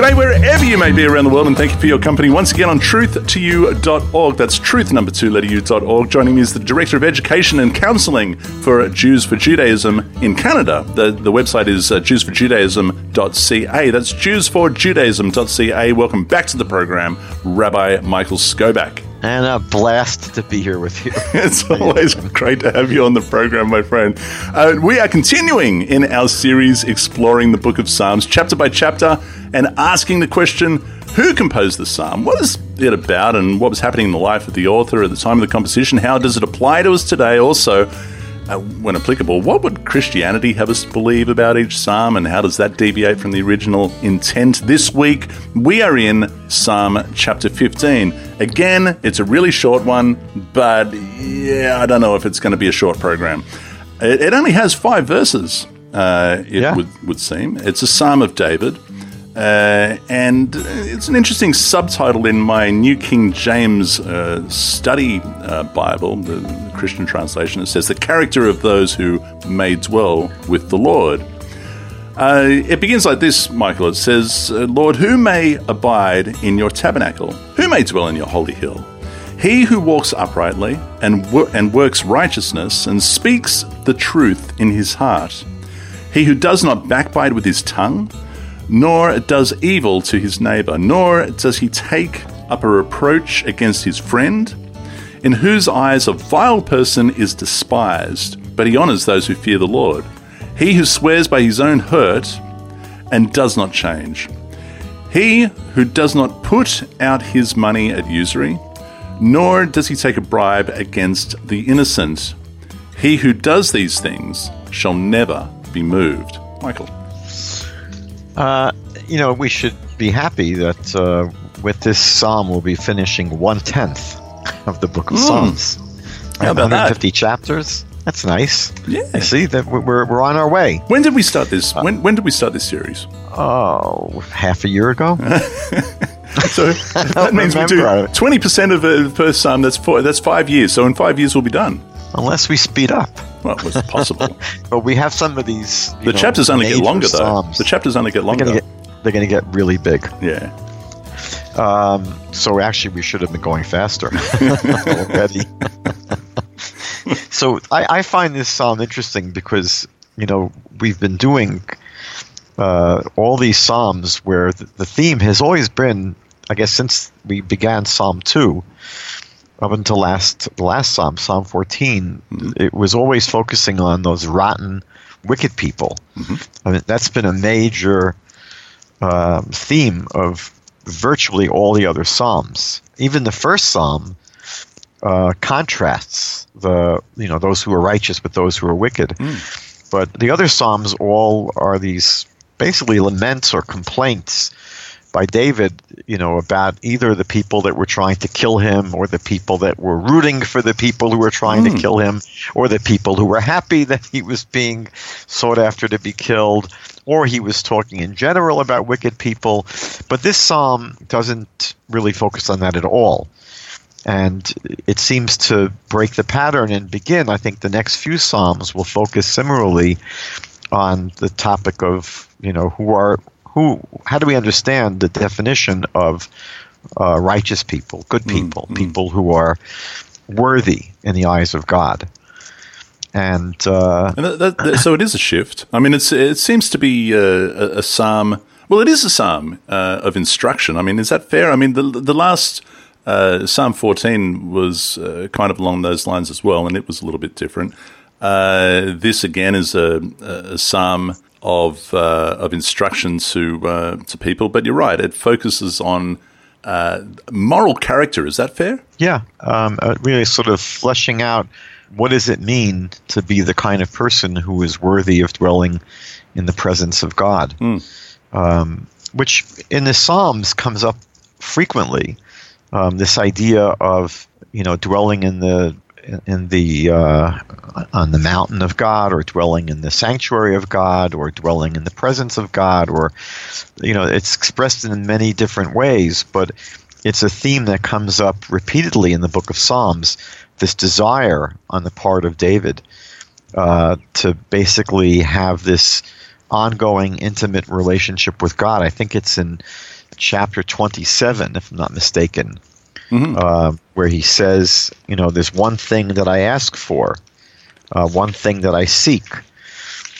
G'day, wherever you may be around the world, and thank you for your company once again on truth2u.org. That's truth number two, letter u.org. Joining me is the Director of Education and Counseling for Jews for Judaism in Canada. The, the website is uh, jewsforjudaism.ca. That's jewsforjudaism.ca. Welcome back to the program, Rabbi Michael Skobac. And a blast to be here with you. it's always great to have you on the program, my friend. Uh, we are continuing in our series exploring the book of Psalms, chapter by chapter, and asking the question who composed the psalm? What is it about, and what was happening in the life of the author at the time of the composition? How does it apply to us today? Also, uh, when applicable, what would Christianity have us believe about each psalm, and how does that deviate from the original intent? This week, we are in Psalm chapter 15. Again, it's a really short one, but yeah, I don't know if it's going to be a short program. It, it only has five verses, uh, it Yeah. would, would seem. It's a Psalm of David. Uh, and it's an interesting subtitle in my New King James uh, Study uh, Bible, the Christian translation. It says, The character of those who may dwell with the Lord. Uh, it begins like this, Michael. It says, uh, Lord, who may abide in your tabernacle? Who may dwell in your holy hill? He who walks uprightly and, and works righteousness and speaks the truth in his heart. He who does not backbite with his tongue, nor does evil to his neighbor, nor does he take up a reproach against his friend, in whose eyes a vile person is despised, but he honors those who fear the Lord. He who swears by his own hurt and does not change. He who does not put out his money at usury, nor does he take a bribe against the innocent. He who does these things shall never be moved. Michael. Uh, you know, we should be happy that uh, with this psalm we'll be finishing one tenth of the book of Mm. Psalms. How about that? 150 chapters. That's nice. Yeah. I see that we're, we're on our way. When did we start this? When, when did we start this series? Oh, half a year ago. So that means we do twenty percent of the first sum. That's four. That's five years. So in five years we'll be done. Unless we speed up. Well, it's possible. But we have some of these. the know, chapters only get longer though. The chapters only get longer. they're gonna get really big. yeah. Um, so actually, we should have been going faster already. so I, I find this psalm interesting because you know we've been doing uh, all these psalms where the, the theme has always been, I guess, since we began Psalm two up until last the last psalm, Psalm 14 it was always focusing on those rotten, wicked people. I mean, that's been a major um, theme of virtually all the other psalms. Even the first psalm uh, contrasts the you know those who are righteous with those who are wicked. But the other psalms all are these basically laments or complaints by David, you know, about either the people that were trying to kill him or the people that were rooting for the people who were trying to hmm. kill him or the people who were happy that he was being sought after to be killed or he was talking in general about wicked people. But this psalm doesn't really focus on that at all. And it seems to break the pattern and begin. I think the next few psalms will focus similarly on the topic of you know who are who how do we understand the definition of uh, righteous people good people people who are worthy in the eyes of god and uh, And that, that, so it is a shift. I mean, it's it seems to be uh, a, a psalm. Well, it is a psalm uh, of instruction. I mean, is that fair? I mean, the the last uh, Psalm fourteen was uh, kind of along those lines as well, and it was a little bit different. Uh, this again is a, a psalm of uh, of instruction to uh, to people, but you're right. It focuses on uh, moral character. Is that fair? Yeah, um, uh, really sort of fleshing out what does it mean to be the kind of person who is worthy of dwelling in the presence of God, um, which in the Psalms comes up frequently. Um, this idea of you know dwelling in the in the uh, on the mountain of God, or dwelling in the sanctuary of God, or dwelling in the presence of God, or you know it's expressed in many different ways, but it's a theme that comes up repeatedly in the book of Psalms. This desire on the part of David uh, to basically have this ongoing, intimate relationship with God. I think it's in chapter 27, if I'm not mistaken, Mm-hmm. uh, where he says, you know, there's one thing that I ask for, uh, one thing that I seek.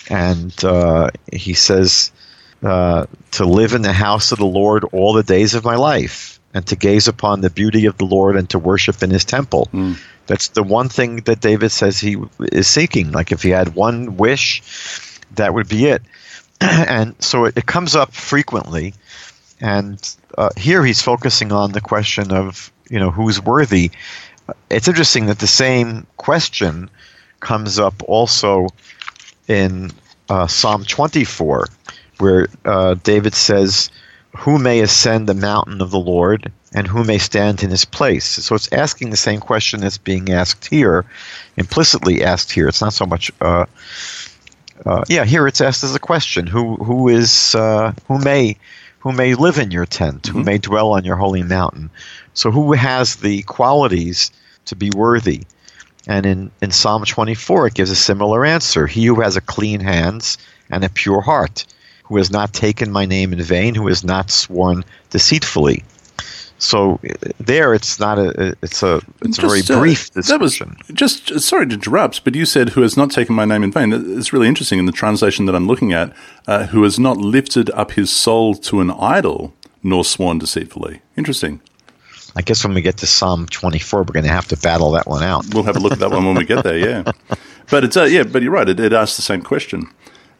And uh, he says, uh, to live in the house of the Lord all the days of my life, and to gaze upon the beauty of the Lord and to worship in his temple. That's the one thing that David says he is seeking. Like if he had one wish, that would be it. and so it, it comes up frequently. And uh, here he's focusing on the question of, you know, who's worthy. It's interesting that the same question comes up also in uh, Psalm 24, where uh, David says, Who may ascend the mountain of the Lord, and who may stand in his place? So it's asking the same question that's being asked here, implicitly asked here. It's not so much. Uh, uh, yeah, here it's asked as a question: Who who is uh, who may who may live in your tent? Who mm-hmm. may dwell on your holy mountain? So who has the qualities to be worthy? And in, in Psalm 24, it gives a similar answer. He who has a clean hands and a pure heart, who has not taken my name in vain, who has not sworn deceitfully. So there, it's not a it's a it's a very Just, uh, brief that was just sorry to interrupt, but you said who has not taken my name in vain. It's really interesting in the translation that I'm looking at. Uh, who has not lifted up his soul to an idol, nor sworn deceitfully. Interesting. I guess when we get to Psalm 24, we're going to have to battle that one out. We'll have a look at that one when we get there. Yeah, but it's uh, yeah, but you're right. It, it asks the same question.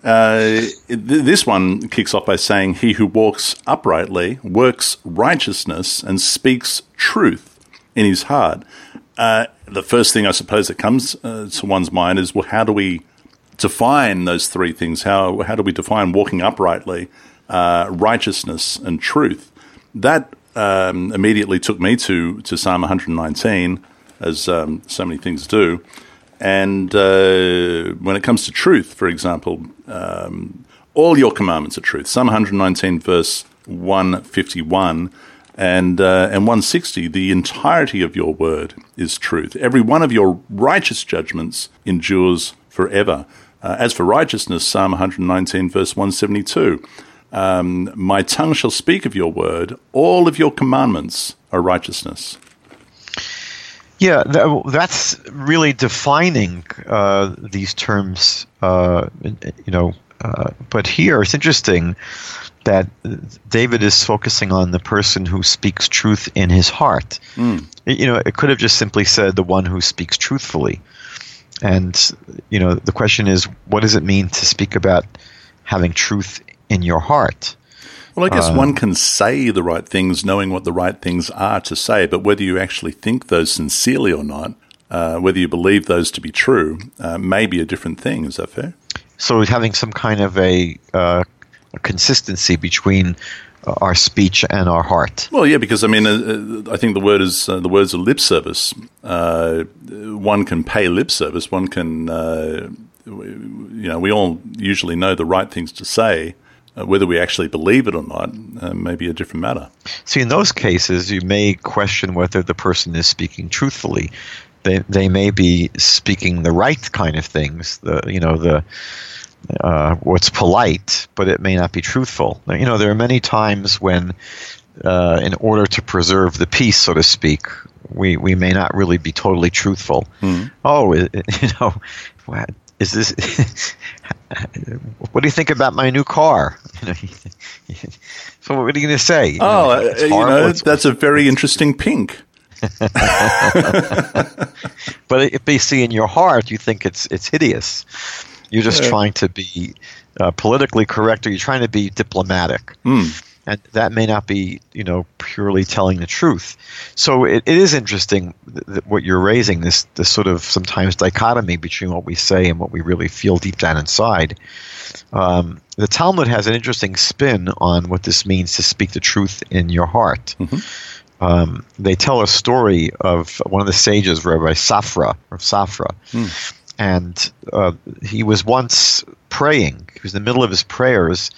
Uh, th- this one kicks off by saying, "He who walks uprightly works righteousness and speaks truth in his heart." Uh, the first thing I suppose that comes uh, to one's mind is, well, how do we define those three things? How how do we define walking uprightly, uh, righteousness, and truth? That um, immediately took me to to Psalm 119, as um, so many things do. And uh, when it comes to truth, for example, um, all your commandments are truth. Psalm 119, verse 151 and uh, and 160, the entirety of your word is truth. Every one of your righteous judgments endures forever. Uh, as for righteousness, Psalm 119, verse 172, um, my tongue shall speak of your word. All of your commandments are righteousness. Yeah, that, that's really defining uh, these terms. Uh, you know, uh, but here it's interesting that David is focusing on the person who speaks truth in his heart. It- you know, it could have just simply said the one who speaks truthfully. And you know, the question is, what does it mean to speak about having truth in your heart? Well, I guess one can say the right things knowing what the right things are to say, but whether you actually think those sincerely or not, uh, whether you believe those to be true, uh, may be a different thing. Is that fair? So having some kind of a, uh, a consistency between uh, our speech and our heart. Well, yeah, because I mean, uh, uh, I think the word is uh, the words are lip service. Uh, one can pay lip service. One can, uh, you know, we all usually know the right things to say. Uh, whether we actually believe it or not uh, may be a different matter. See, in those cases, you may question whether the person is speaking truthfully. They, they may be speaking the right kind of things, the you know the uh, what's polite, but it may not be truthful. You know, there are many times when, uh, in order to preserve the peace, so to speak, we, we may not really be totally truthful. Oh, i- i- you know, what is this? what do you think about my new car? You know, so what are you going to say? Oh, uh, you know, that's a very interesting pink. But if they see in your heart, you think it's it's hideous. You're just trying to be uh, politically correct, or you're trying to be diplomatic, and that may not be, you know, purely telling the truth. So it, it is interesting th- th- what you're raising this this sort of sometimes dichotomy between what we say and what we really feel deep down inside. Um, the Talmud has an interesting spin on what this means to speak the truth in your heart um, they tell a story of one of the sages, Rabbi Safra, or Safra, and uh, he was once praying. He was in the middle of his prayers,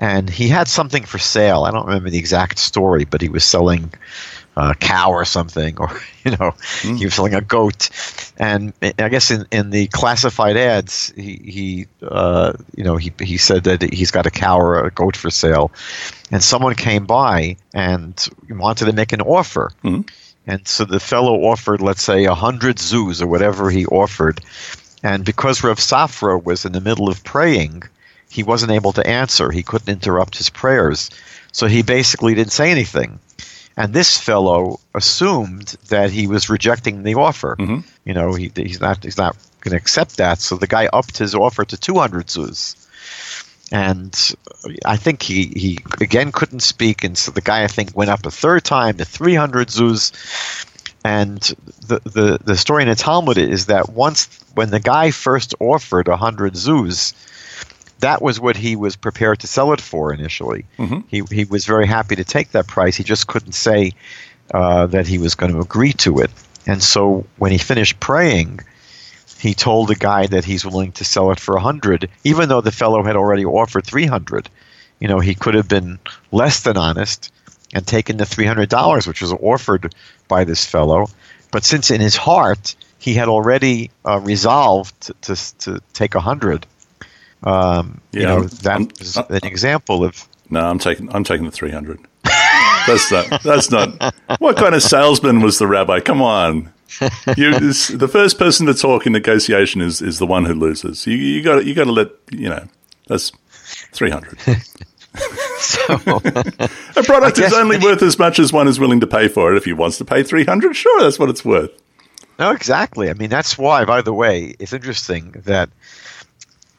and he had something for sale. I don't remember the exact story, but he was selling a cow or something, or you know, mm. he was selling a goat. And I guess in, in the classified ads, he, he uh, you know he, he said that he's got a cow or a goat for sale, and someone came by and wanted to make an offer. Mm. And so the fellow offered, let's say, a hundred zuz or whatever he offered. And because Rav Safra was in the middle of praying, he wasn't able to answer. He couldn't interrupt his prayers. So he basically didn't say anything. And this fellow assumed that he was rejecting the offer. Mm-hmm. You know, he, he's not he's not going to accept that. So the guy upped his offer to 200 zuz. And I think he, he again couldn't speak. And so the guy, I think, went up a third time to 300 zuz. And the, the, the story in the Talmud is that once, when the guy first offered 100 zuz, that was what he was prepared to sell it for initially. Mm-hmm. He, he was very happy to take that price. He just couldn't say uh, that he was going to agree to it. And so when he finished praying, he told the guy that he's willing to sell it for a hundred, even though the fellow had already offered three hundred. You know, he could have been less than honest and taken the three hundred dollars, which was offered by this fellow. But since in his heart he had already uh, resolved to, to, to take a hundred, um, yeah, you know, that's an example of. No, I'm taking I'm taking the three hundred. that's not. That's not. What kind of salesman was the rabbi? Come on. You, the first person to talk in negotiation is, is the one who loses. You, you got you got to let you know. That's three hundred. so, a product is only worth as much as one is willing to pay for it. If he wants to pay three hundred, sure, that's what it's worth. No, exactly. I mean, that's why. By the way, it's interesting that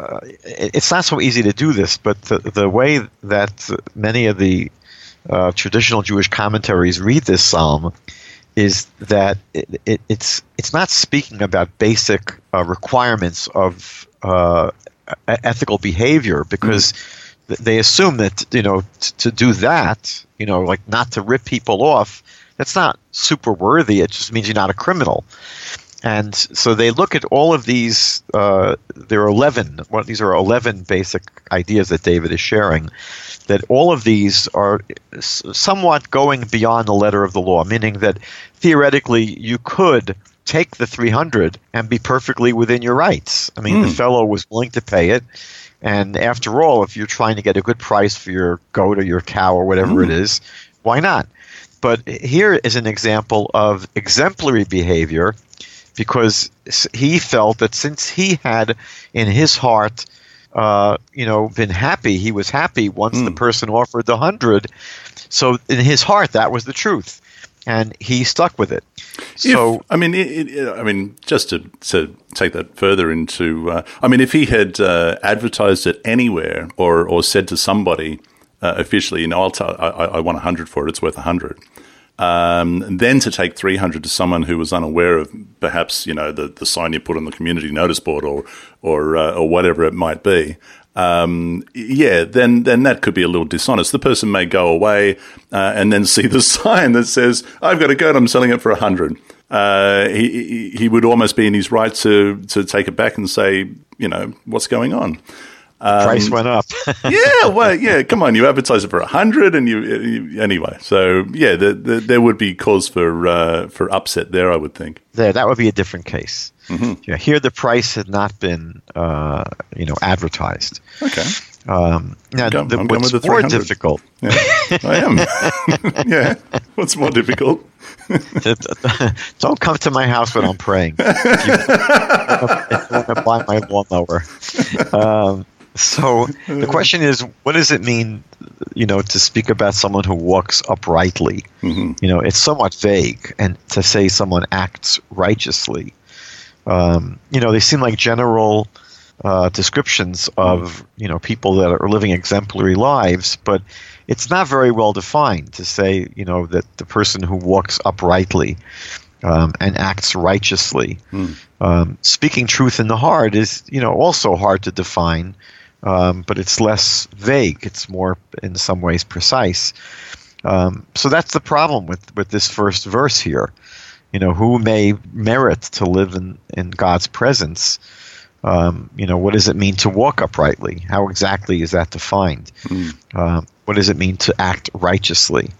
uh, it's not so easy to do this, but the, the way that many of the uh, traditional Jewish commentaries read this psalm is that it, it, it's it's not speaking about basic uh, requirements of uh, ethical behavior because mm-hmm. they assume that you know t- to do that you know like not to rip people off that's not super worthy it just means you're not a criminal and so they look at all of these. Uh, there are eleven. Well, these are eleven basic ideas that David is sharing. That all of these are somewhat going beyond the letter of the law, meaning that theoretically you could take the 300 and be perfectly within your rights. I mean, mm. the hmm. fellow was willing to pay it. And after all, if you're trying to get a good price for your goat or your cow or whatever mm. it is, why not? But here is an example of exemplary behavior because he felt that since he had in his heart uh, you know been happy he was happy once mm. the hmm. person offered the hundred so in his heart that was the truth and he stuck with it so if, i mean it, it, i mean just to, to take that further into uh, i mean if he had uh, advertised it anywhere or or said to somebody uh, officially you know I'll t- I, I want 100 for it it's worth a 100 um, then to take 300 to someone who was unaware of perhaps you know the, the sign you put on the community notice board or or uh, or whatever it might be. Um, yeah, then then that could be a little dishonest. The person may go away uh, and then see the sign that says, "I've got a goat. I'm selling it for a hundred. Uh, he he would almost be in his right to to take it back and say, you know, what's going on. Um, Price went up. yeah, well, yeah. Come on, you advertise it for a hundred, and you, you, anyway. So yeah, the, the, there would be cause for uh, for upset there. I would think. There, that would be a different case. Mm-hmm. Yeah, here the price had not been, uh, you know, advertised. Okay. Um, now, I'm, the, I'm what's more difficult? Yeah, I am. yeah. What's more difficult? Don't come to my house when I'm praying. If you, if you want to buy my lawnmower. Um, so the question is, what does it mean, you know, to speak about someone who walks uprightly? Mm-hmm. You know, it's somewhat vague, and to say someone acts righteously, um, you know, they seem like general uh, descriptions of you know people that are living exemplary lives, but it's not very well defined to say you know that the person who walks uprightly um, and acts righteously. Mm. Um, speaking truth in the heart is, you know, also hard to define um, but it's less vague. It's more, in some ways, precise. Um, so that's the problem with, with this first verse here. You know, who may merit to live in, in God's presence? Um, you know, what does it mean to walk uprightly? How exactly is that defined? Mm. Uh, what does it mean to act righteously?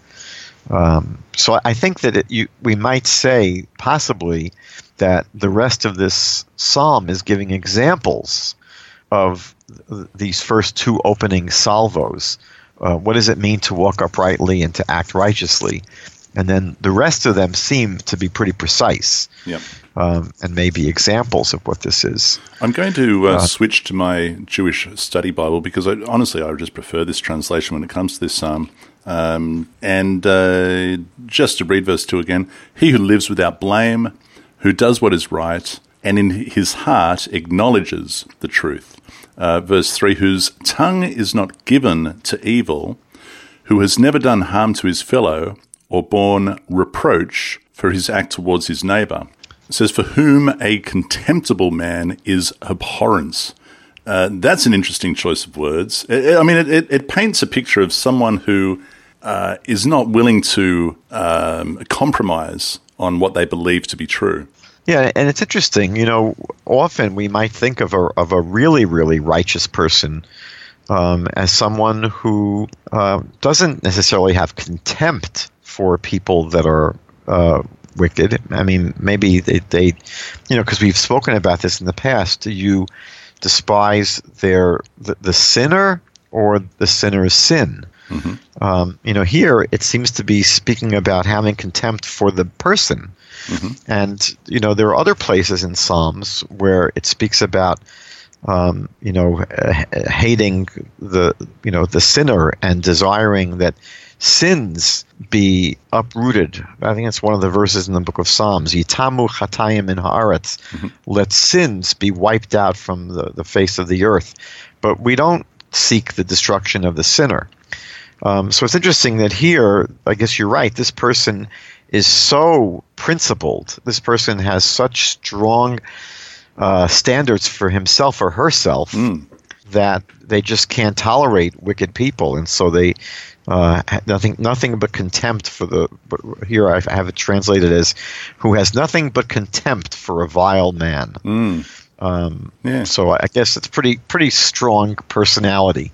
Um, so I think that it, you, we might say possibly that the rest of this psalm is giving examples of these first two opening salvos. Uh, what does it mean to walk uprightly and to act righteously? And then the rest of them seem to be pretty precise Yep. um, and maybe examples of what this is. I'm going to uh, switch to my Jewish study Bible because I, honestly, I just prefer this translation when it comes to this psalm. Um, and uh, just to read verse 2 again He who lives without blame, who does what is right, and in his heart acknowledges the truth. Uh, verse 3 Whose tongue is not given to evil, who has never done harm to his fellow or borne reproach for his act towards his neighbor. It says, For whom a contemptible man is abhorrence. Uh, that's an interesting choice of words. I I mean, it, it, it paints a picture of someone who uh, is not willing to um, compromise on what they believe to be true. Yeah, and it's interesting. You know, often we might think of a of a really really righteous person um, as someone who uh, doesn't necessarily have contempt for people that are uh, wicked. I mean, maybe they, they you know, because we've spoken about this in the past. Do you despise their the, the sinner or the sinner's sin? Um, you know, here it seems to be speaking about having contempt for the person. And you know, there are other places in Psalms where it speaks about um, you know uh, hating the you know the sinner and desiring that sins be uprooted. I think it's one of the verses in the book of Psalms. Yitamu chatayim in haaretz. Let sins be wiped out from the, the face of the earth. But we don't seek the destruction of the sinner. Um, so it's interesting that here, I guess you're right, this person is so principled. This person has such strong uh, standards for himself or herself that they just can't tolerate wicked people. And so they. Uh, nothing, nothing but contempt for the. But here I have it translated as, "Who has nothing but contempt for a vile man." Um, Yeah. So I guess it's pretty, pretty strong personality.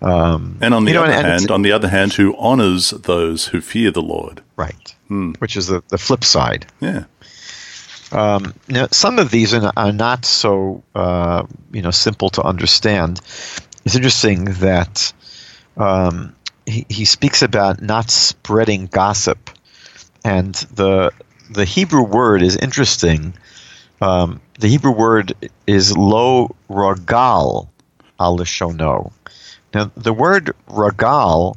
Um, And on the you know, other and hand, on the other hand, who honors those who fear the Lord. Right. Which is the, the flip side. Yeah. Um, now, some of these are, are not so uh, you know simple to understand. It's interesting that um, he, he speaks about not spreading gossip, and the the Hebrew word is interesting. Um, the Hebrew word is lo ragal al lishono. Now, the word ragal,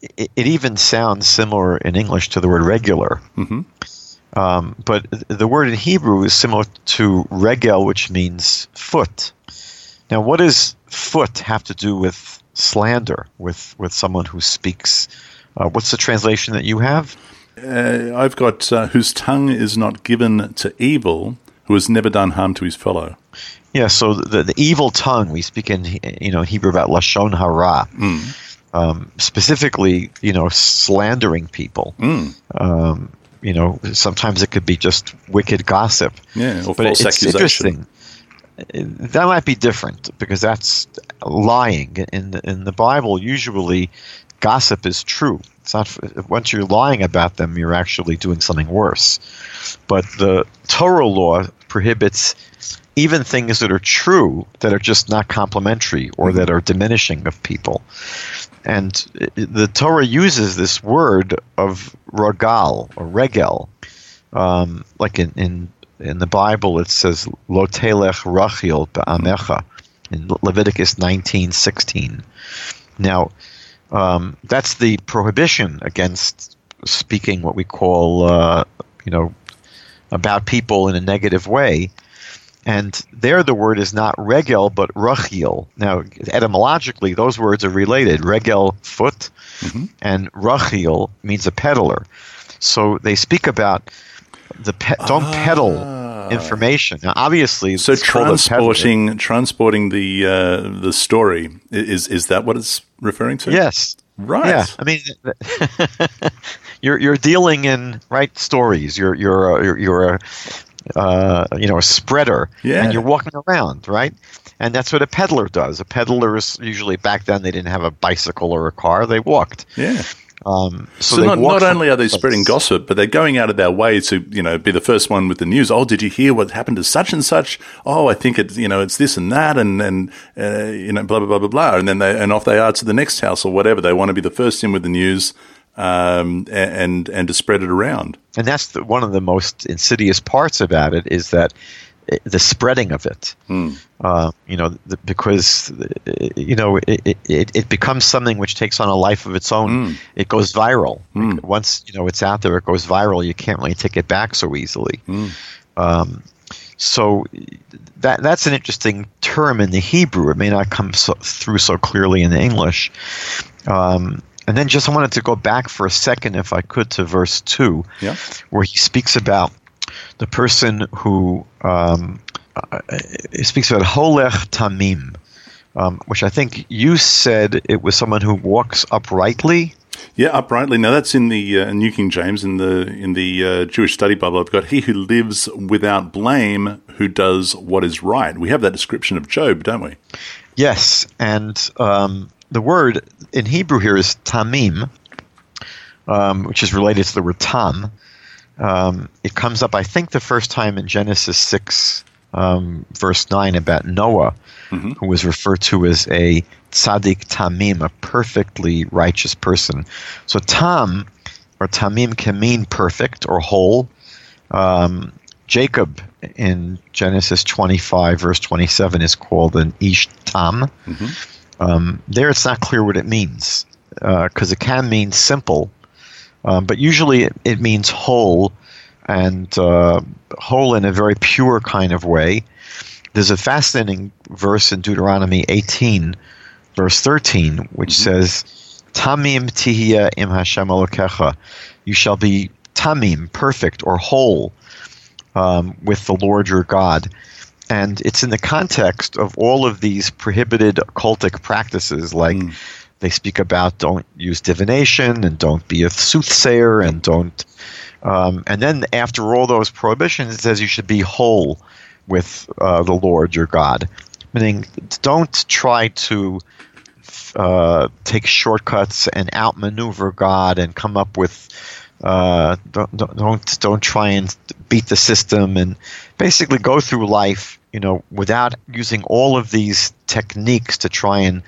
it, it even sounds similar in English to the word regular. Um, but the word in Hebrew is similar to regel, which means foot. Now, what does foot have to do with slander, with, with someone who speaks? Uh, what's the translation that you have? Uh, I've got uh, whose tongue is not given to evil, who has never done harm to his fellow. Yeah, so the, the evil tongue, we speak in you know Hebrew about lashon hara, um, specifically you know slandering people. Um, you know, sometimes it could be just wicked gossip. Yeah, or but false it's accusation. interesting. That might be different because that's lying. In the, in the Bible, usually gossip is true. It's not once you're lying about them, you're actually doing something worse. But the Torah law prohibits even things that are true that are just not complimentary or that are diminishing of people. And the Torah uses this word of regal or regel, um, like in, in in the Bible it says lo telech rachil ba'amecha in Leviticus nineteen sixteen. Now, um, that's the prohibition against speaking what we call, uh, you know, about people in a negative way. And there the word is not regel, but rachil. Now, etymologically, those words are related. Regel, foot, and rachil means a peddler. So they speak about the pe- don't peddle information. Now, obviously, So it's called a peddler. transporting transporting the uh, the story is is that what it's referring to? Yes. Right. Yeah, I mean, you're you're dealing in right stories. You're you're a, you're, you're a uh, you know a spreader, Yeah. and you're walking around, right? And that's what a peddler does. A peddler is usually back then they didn't have a bicycle or a car; they walked. Yeah. Um, So, they not, not only are they place- spreading gossip, but they're going out of their way to, you know, be the first one with the news. Oh, did you hear what happened to such and such? Oh, I think it's, you know, it's this and that, and and uh, you know, blah blah blah blah blah, and then they and off they are to the next house or whatever. They want to be the first in with the news, um, and and to spread it around. and that's the, one of the most insidious parts about it is that uh, the spreading of it. Uh, you know, the, because uh, you know it, it, it becomes something which takes on a life of its own. It goes viral. Once you know it's out there, it goes viral. You can't really take it back so easily. Um, so that that's an interesting term in the Hebrew. It may not come so, through so clearly in the English. Um, and then just wanted to go back for a second, if I could, to verse two, Yeah. where he speaks about the person who um, uh, he speaks about holech tamim, um, which I think you said it was someone who walks uprightly. Yeah, uprightly. Now that's in the uh, New King James in the in the uh, Jewish Study Bible. I've got he who lives without blame, who does what is right. We have that description of Job, don't we? Yes, and um, the word in Hebrew here is tamim, um, which is related to the word tam. Um, it comes up, I think, the first time in Genesis 6, um, verse 9, about Noah, who was referred to as a tzaddik tamim, a perfectly righteous person. So tam, or tamim, can mean perfect or whole. Um, Jacob in Genesis 25, verse 27, is called an ish tam. Um, there, it's not clear what it means because it can mean simple, um, but usually it, it means whole and uh, whole in a very pure kind of way. There's a fascinating verse in Deuteronomy 18, verse 13, which says, Tamim tihia im Hashem Elokecha. You shall be tamim, perfect or whole, um, with the Lord your God. And it's in the context of all of these prohibited occultic practices, like they speak about don't use divination and don't be a soothsayer and don't. Um, and then after all those prohibitions, it says you should be whole with uh, the Lord your God, meaning don't try to uh, take shortcuts and outmaneuver God and come up with uh, don't don't don't try and beat the system and basically go through life you know without using all of these techniques to try and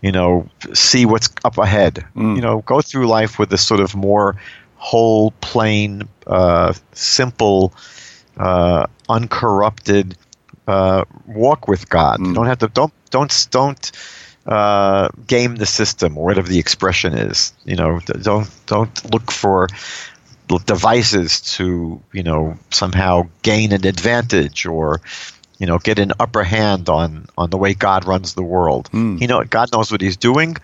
you know see what's up ahead. You know go through life with a sort of more whole plain uh, simple uh, uncorrupted uh, walk with God. You don't have to don't don't don't uh, game the system or whatever the expression is. You know, don't don't look for devices to you know somehow gain an advantage or you know get an upper hand on on the way God runs the world. You know, God knows what He's doing,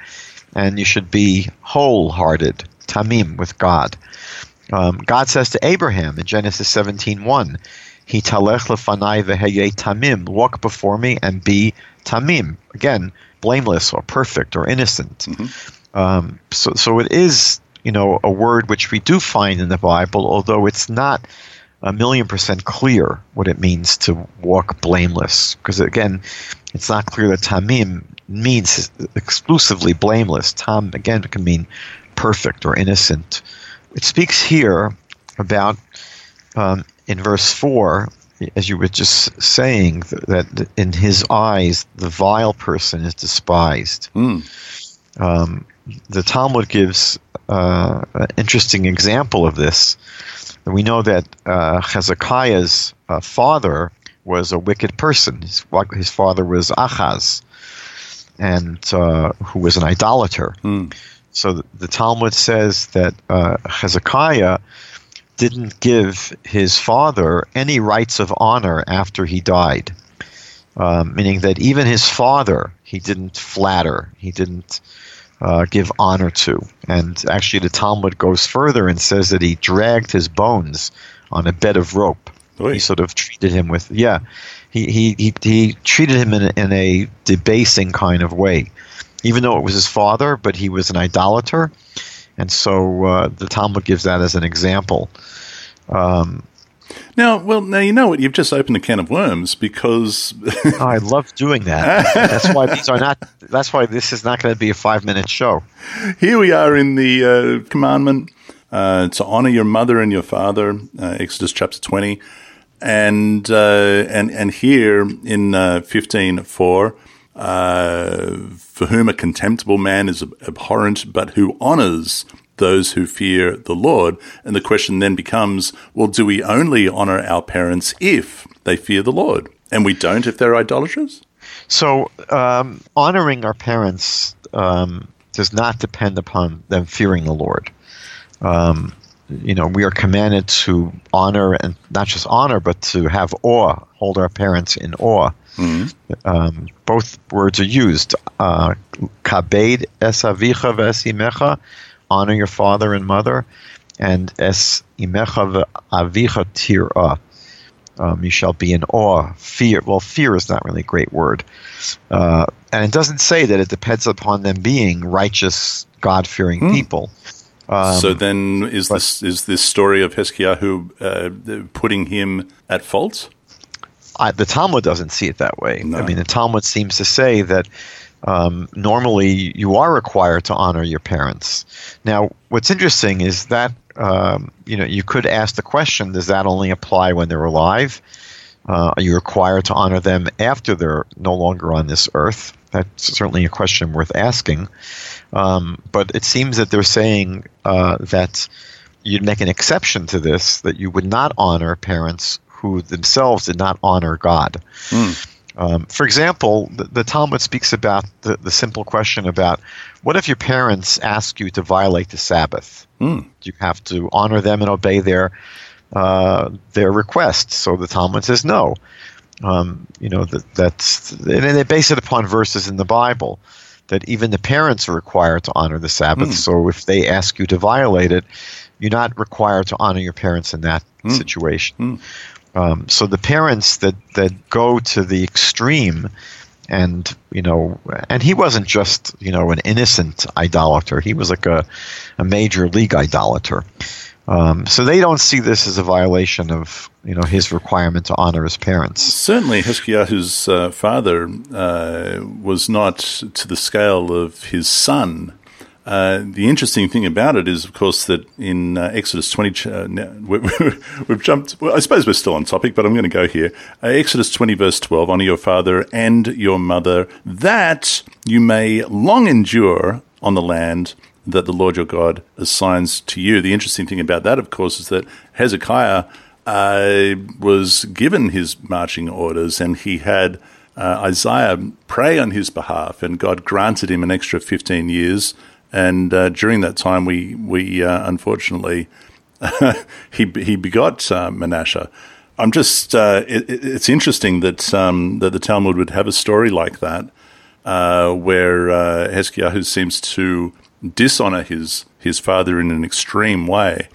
and you should be wholehearted, tamim with God. Um, God says to Abraham in Genesis 17:1, "He talech lefanai veheye tamim, walk before me and be tamim." Again, blameless or perfect or innocent. Um, so, so it is, you know, a word which we do find in the Bible, although it's not a million percent clear what it means to walk blameless. Because again, it's not clear that tamim means exclusively blameless. Tam again can mean perfect or innocent. It speaks here about um, in verse four, as you were just saying, that in his eyes the vile person is despised. Um, the Talmud gives uh, an interesting example of this. We know that uh, Hezekiah's uh, father was a wicked person. His, his father was Achaz, and uh, who was an idolater. So the, the Talmud says that uh, Hezekiah didn't give his father any rights of honor after he died, um, meaning that even his father he didn't flatter, he didn't uh, give honor to. And actually, the Talmud goes further and says that he dragged his bones on a bed of rope. Oy. He sort of treated him with, yeah, he, he, he, he treated him in a, in a debasing kind of way. Even though it was his father, but he was an idolater. And so uh, the Talmud gives that as an example. Um, Now, well, now you know what you've just opened a can of worms because I love doing that. that's why these are not. That's why this is not going to be a five-minute show. Here we are in the uh, commandment uh, to honor your mother and your father, uh, Exodus chapter twenty, and uh, and and here in uh, fifteen four. Uh, for whom a contemptible man is abhorrent, but who honors those who fear the Lord. And the question then becomes, well, do we only honor our parents if they fear the Lord? And we don't if they're idolaters? So, um, honoring our parents um, does not depend upon them fearing the Lord. Um, you know, we are commanded to honor and not just honor, but to have awe, hold our parents in awe. Mm-hmm. both words are used. Uh, kabed es avicha v'esimecha, honor your father and mother, and es imecha avicha tira. Um, you shall be in awe. Fear. Well, fear is not really a great word, uh, and it doesn't say that it depends upon them being righteous, God-fearing hmm. people. Um, so then, is but, this is this story of Hezekiah uh, putting him at fault? I, the Talmud doesn't see it that way. No. I mean, the Talmud seems to say that um, normally you are required to honor your parents. Now, what's interesting is that um, you know you could ask the question: Does that only apply when they're alive? Uh, are you required to honor them after they're no longer on this earth? That's certainly a question worth asking. Um, but it seems that they're saying uh, that you'd make an exception to this, that you would not honor parents who themselves did not honor God. Mm. Um, for example, the, the, Talmud speaks about the, the simple question about what if your parents ask you to violate the Sabbath? Mm. Do you have to honor them and obey their uh, their requests? So the Talmud says no. Um, you know that that's and they base it upon verses in the Bible that even the parents are required to honor the Sabbath. Mm. So if they ask you to violate it, you're not required to honor your parents in that mm. situation. Um, so the parents that, that go to the extreme, and you know, and he wasn't just you know an innocent idolater; he was like a, a major league idolater. Um, so they don't see this as a violation of you know his requirement to honor his parents. Certainly, Hezekiah's uh, father uh, was not to the scale of his son. Uh, the interesting thing about it is, of course, that in uh, Exodus 20, uh, we, have jumped, well, I suppose we're still on topic, but I'm going to go here. Uh, Exodus 20, verse 12 Honor your father and your mother, that you may long endure on the land that the Lord your God assigns to you. The interesting thing about that, of course, is that Hezekiah uh, was given his marching orders and he had. Isaiah pray on his behalf, and God granted him an extra 15 years and uh, during that time, we we uh, unfortunately he he begot uh, Manasseh. I'm just uh, it, it's interesting that um, that the Talmud would have a story like that, uh, where uh, seems to dishonor his his father in an extreme way,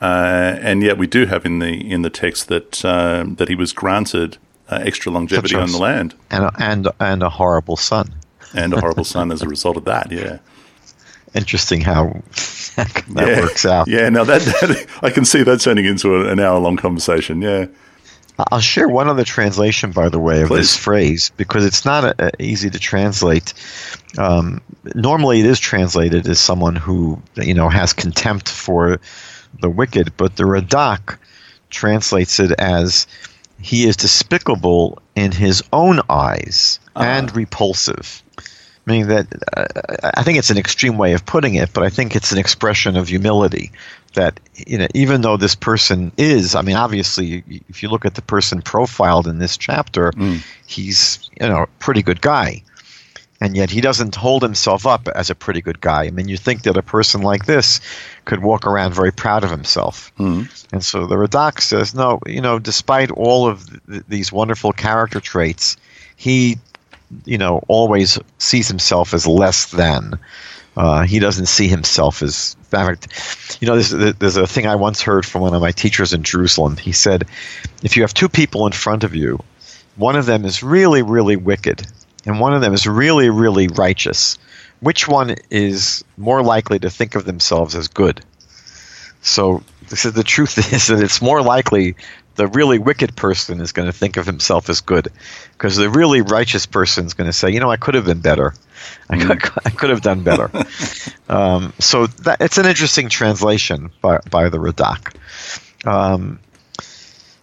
uh, and yet we do have in the in the text that um, that he was granted extra longevity on the land and and and a horrible son and a horrible son as a result of that. Yeah interesting how that yeah. works out. Yeah, now that, that, I can see that turning into an hour long conversation. Yeah. I'll share one other translation, by the way, of Please. this phrase because it's not a, a easy to translate. Um, normally, it is translated as someone who you know has contempt for the wicked, but the Radak translates it as he is despicable in his own eyes uh and repulsive meaning that uh, I think it's an extreme way of putting it, but I think it's an expression of humility. That you know, even though this person is, I mean, obviously, if you look at the person profiled in this chapter, mm. he's you know a pretty good guy, and yet he doesn't hold himself up as a pretty good guy. I mean, you think that a person like this could walk around very proud of himself, mm. and so the Radak says, no, you know, despite all of th- these wonderful character traits, he you know, always sees himself as less than. Uh, he doesn't see himself as. In fact, you know, there's, there's a thing I once heard from one of my teachers in Jerusalem. He said, if you have two people in front of you, one of them is really, really wicked, and one of them is really, really righteous. Which one is more likely to think of themselves as good? So, is the truth is that it's more likely the really wicked person is going to think of himself as good, because the really righteous person is going to say, you know, I could have been better. I, could, Mm. I could have done better. um, so that it's an interesting translation by by the Radak. Um,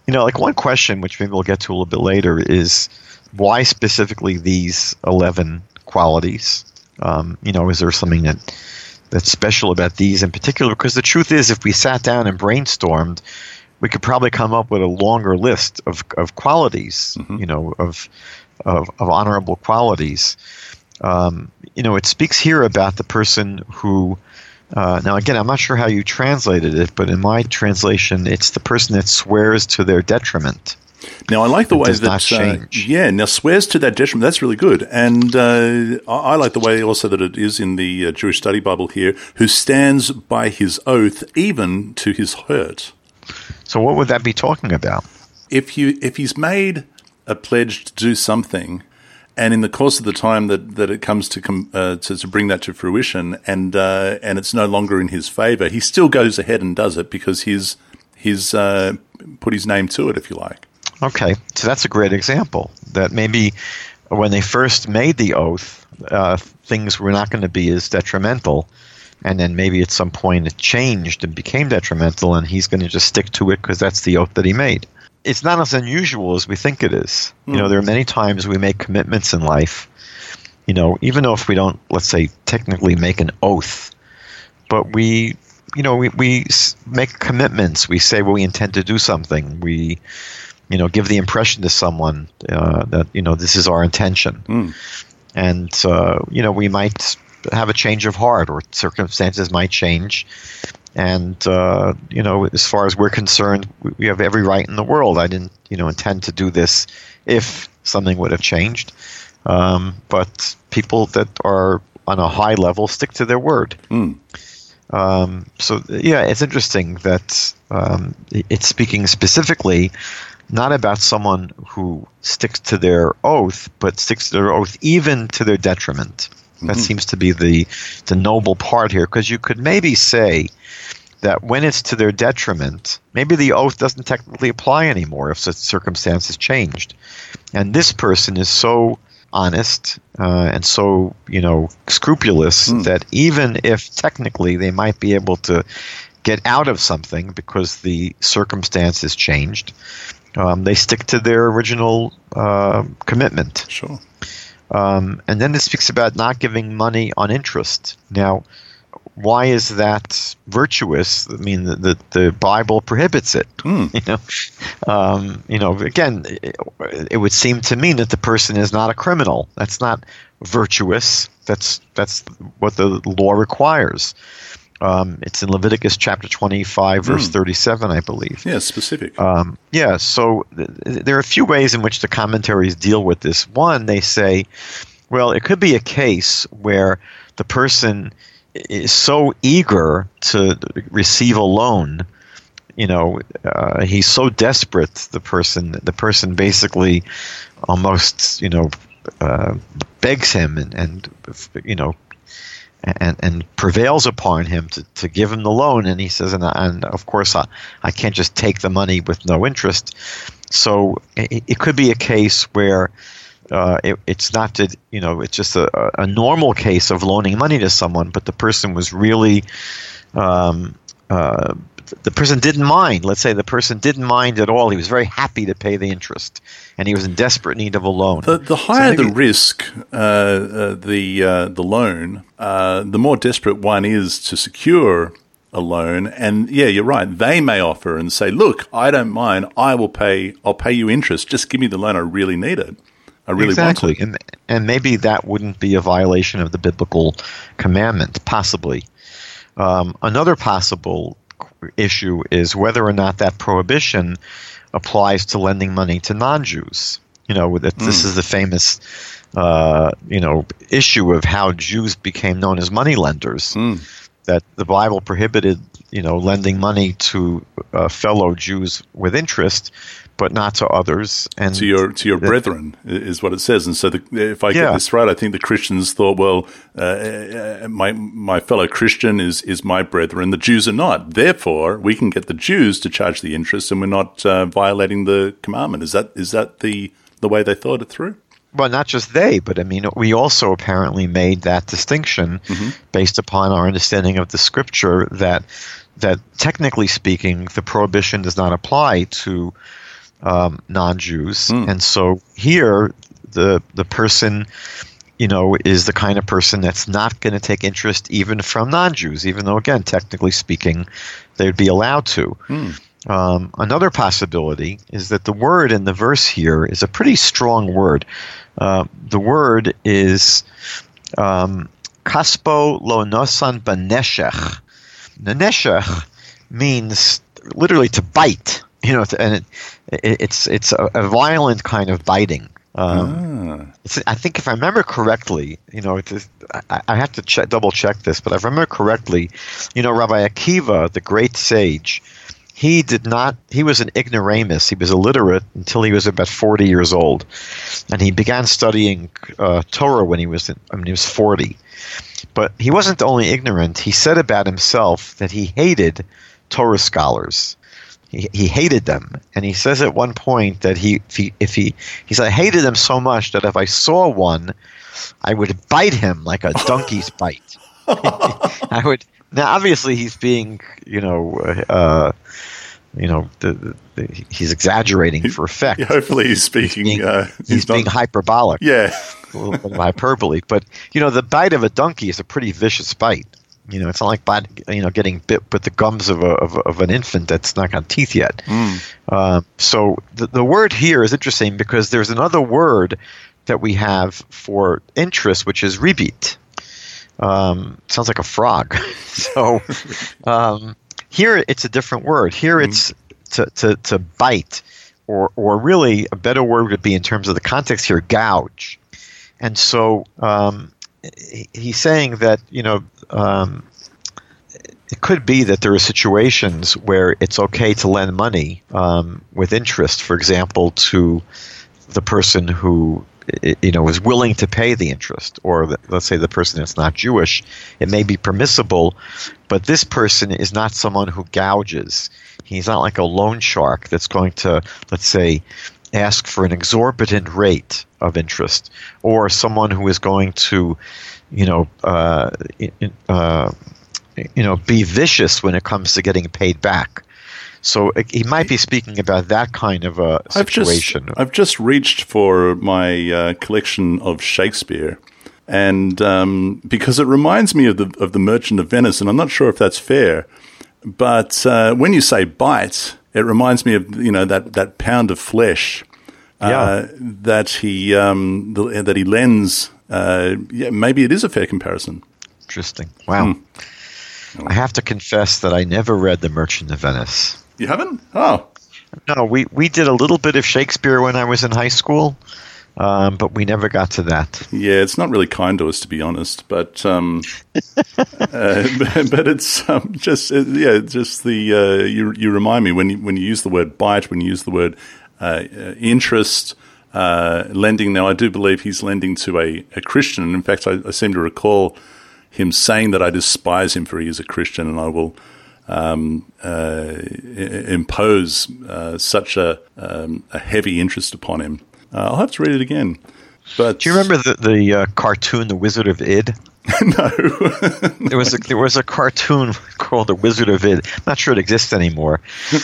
you know, like one question, which maybe we'll get to a little bit later, is why specifically these eleven qualities? Um, you know, is there something that that's special about these in particular? Because the truth is, if we sat down and brainstormed, we could probably come up with a longer list of, of qualities, you know, of, of, of honorable qualities. Um, you know, it speaks here about the person who, uh, now again, I'm not sure how you translated it, but in my translation, it's the person that swears to their detriment. Now, I like the It way that. Uh, yeah, now swears to that detriment. That's really good, and uh, I, I like the way also that it is in the uh, Jewish Study Bible here. Who stands by his oath even to his hurt. So, what would that be talking about? If you if he's made a pledge to do something, and in the course of the time that, that it comes to, com, uh, to to bring that to fruition, and uh, and it's no longer in his favor, he still goes ahead and does it because he's he's uh, put his name to it, if you like. Okay, so that's a great example. That maybe when they first made the oath, uh, things were not going to be as detrimental, and then maybe at some point it changed and became detrimental, and he's going to just stick to it because that's the oath that he made. It's not as unusual as we think it is. You know, there are many times we make commitments in life. You know, even though if we don't, let's say, technically make an oath, but we you know we, we make commitments we say well, we intend to do something we you know give the impression to someone uh, that you know this is our intention and uh, you know we might have a change of heart or circumstances might change. And uh, you know as far as we're concerned we, have every right in the world. I didn't you know intend to do this if something would have changed. Um, but people that are on a high level stick to their word. Um, so yeah, it's interesting that um, it's speaking specifically not about someone who sticks to their oath, but sticks to their oath even to their detriment. That seems to be the the noble part here, because you could maybe say that when it's to their detriment, maybe the oath doesn't technically apply anymore if the circumstances changed, and this person is so honest uh, and so you know scrupulous that even if technically they might be able to get out of something because the circumstances changed, um, they stick to their original uh, commitment. Sure. Um, and then it speaks about not giving money on interest. Now, why is that virtuous? I mean, the, the, the Bible prohibits it. You know, um, you know. Again, it, it would seem to mean that the person is not a criminal. That's not virtuous. That's that's what the law requires. Um, it's in Leviticus chapter twenty-five, verse thirty-seven, I believe. Yeah, specific. Um, yeah, so th- th- there are a few ways in which the commentaries deal with this. One, they say, well, it could be a case where the person is so eager to receive a loan, you know, uh, he's so desperate. The person, the person basically almost, you know, uh, begs him and, and you know and, and prevails upon him to, to give him the loan. And he says, and, and of course, I, I can't just take the money with no interest. So it, it could be a case where uh, it, it's not that, you know, it's just a, a normal case of loaning money to someone, but the person was really. Um, uh, the person didn't mind. Let's say the person didn't mind at all. He was very happy to pay the interest, and he was in desperate need of a loan. The, the higher maybe- the risk, uh, uh, the uh, the loan, uh, the more desperate one is to secure a loan. And yeah, you're right. They may offer and say, "Look, I don't mind. I will pay. I'll pay you interest. Just give me the loan. I really need it. I really exactly, want it." and and maybe that wouldn't be a violation of the biblical commandment, possibly. Um, another possible issue is whether or not that prohibition applies to lending money to non-Jews. You know, this is the famous, uh, you know, issue of how Jews became known as money lenders. That the Bible prohibited, you know, lending money to uh, fellow Jews with interest, but not to others. And to your to your brethren is what it says. And so, the, if I yeah. get this right, I think the Christians thought, well, uh, my my fellow Christian is is my brethren. The Jews are not. Therefore, we can get the Jews to charge the interest, and we're not uh, violating the commandment. Is that is that the the way they thought it through? well, not just they, but I mean, we also apparently made that distinction mm-hmm. based upon our understanding of the scripture that that technically speaking, the prohibition does not apply to um, non-Jews, mm. and so here the the person, you know, is the kind of person that's not going to take interest even from non-Jews, even though again, technically speaking, they'd be allowed to. Mm. Um, another possibility is that the word in the verse here is a pretty strong word. Uh, the word is um, kaspo lo nosan baneshech. Naneshech means literally to bite, you know, and it, it, it's it's a, a, violent kind of biting. Um, ah. I think if I remember correctly, you know, I, I, have to check, double check this, but if I remember correctly, you know, Rabbi Akiva, the great sage, he did not he was an ignoramus he was illiterate until he was about 40 years old and he began studying uh, torah when he was in, I mean, he was 40 but he wasn't only ignorant he said about himself that he hated torah scholars he, he hated them and he says at one point that he if he if he he said i hated them so much that if i saw one i would bite him like a donkey's bite i would now, obviously, he's being, you know, uh, you know, the, the, he's exaggerating for effect. Hopefully, he's speaking. He's being, uh, he's he's being hyperbolic. Yeah, a little bit of hyperbole. But you know, the bite of a donkey is a pretty vicious bite. You know, it's not like bite, you know getting bit with the gums of, a, of, of an infant that's not got teeth yet. Mm. Uh, so the, the word here is interesting because there's another word that we have for interest, which is rebit. Um, sounds like a frog. so um, here it's a different word. Here mm-hmm. it's to, to, to bite, or, or really a better word would be in terms of the context here, gouge. And so um, he's saying that, you know, um, it could be that there are situations where it's okay to lend money um, with interest, for example, to the person who you know is willing to pay the interest or the, let's say the person that's not jewish it may be permissible but this person is not someone who gouges. He's not like a loan shark that's going to let's say ask for an exorbitant rate of interest or someone who is going to you know uh, uh, you know be vicious when it comes to getting paid back so uh, he might be speaking about that kind of a situation. I've just, I've just reached for my uh, collection of Shakespeare, and um, because it reminds me of the of the Merchant of Venice, and I'm not sure if that's fair, but uh, when you say bite, it reminds me of you know that that pound of flesh. Uh, yeah. that he um, the, that he lends. Uh, yeah, maybe it is a fair comparison. Interesting. Wow. Hmm. I have to confess that I never read The Merchant of Venice. You haven't? Oh. No, we, we did a little bit of Shakespeare when I was in high school, um, but we never got to that. Yeah, it's not really kind to us, to be honest. But um, uh, but it's um, just uh, yeah, just the uh, you you remind me when you when you use the word bite, when you use the word uh, uh interest. Uh, lending now, I do believe he's lending to a, a Christian. In fact, I, I seem to recall him saying that I despise him for he is a Christian, and I will um, uh, impose uh, such a, um, a, heavy interest upon him. Uh, I'll have to read it again. But do you remember the the uh, cartoon, The Wizard of Id? no. there was a, there was a cartoon called The Wizard of Id. I'm not sure it exists anymore.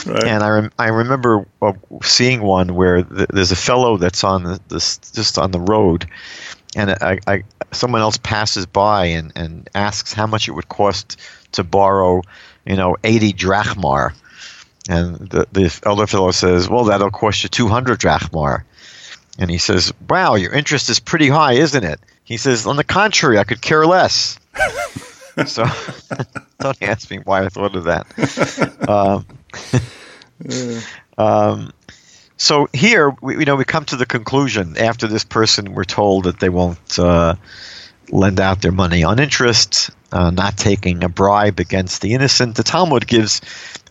Right. And I rem- I remember uh, seeing one where th- there's a fellow that's on the, this just on the road, and I, I someone else passes by and, and asks how much it would cost to borrow you know, 80 drachmar. And the, the elder fellow says, well, that'll cost you 200 drachmar. And he says, wow, your interest is pretty high, isn't it? He says, on the contrary, I could care less. so don't ask me why I thought of that. Um, um, so here, we, you know, we come to the conclusion after this person, we're told that they won't uh, lend out their money on interest, uh, not taking a bribe against the innocent. The Talmud gives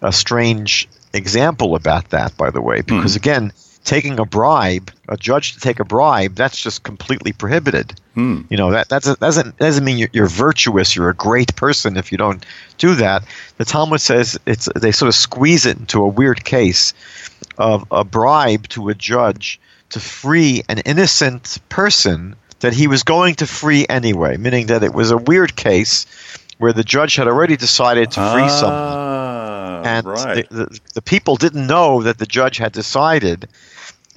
a strange example about that, by the way, because again, taking a bribe, a judge to take a bribe, that's just completely prohibited. Hmm. You know that that's a, doesn't doesn't mean you're, you're virtuous. You're a great person if you don't do that. The Talmud says it's they sort of squeeze it into a weird case of a bribe to a judge to free an innocent person that he was going to free anyway, meaning that it was a weird case where the judge had already decided to free someone Ah, and right. the, the, the people didn't know that the judge had decided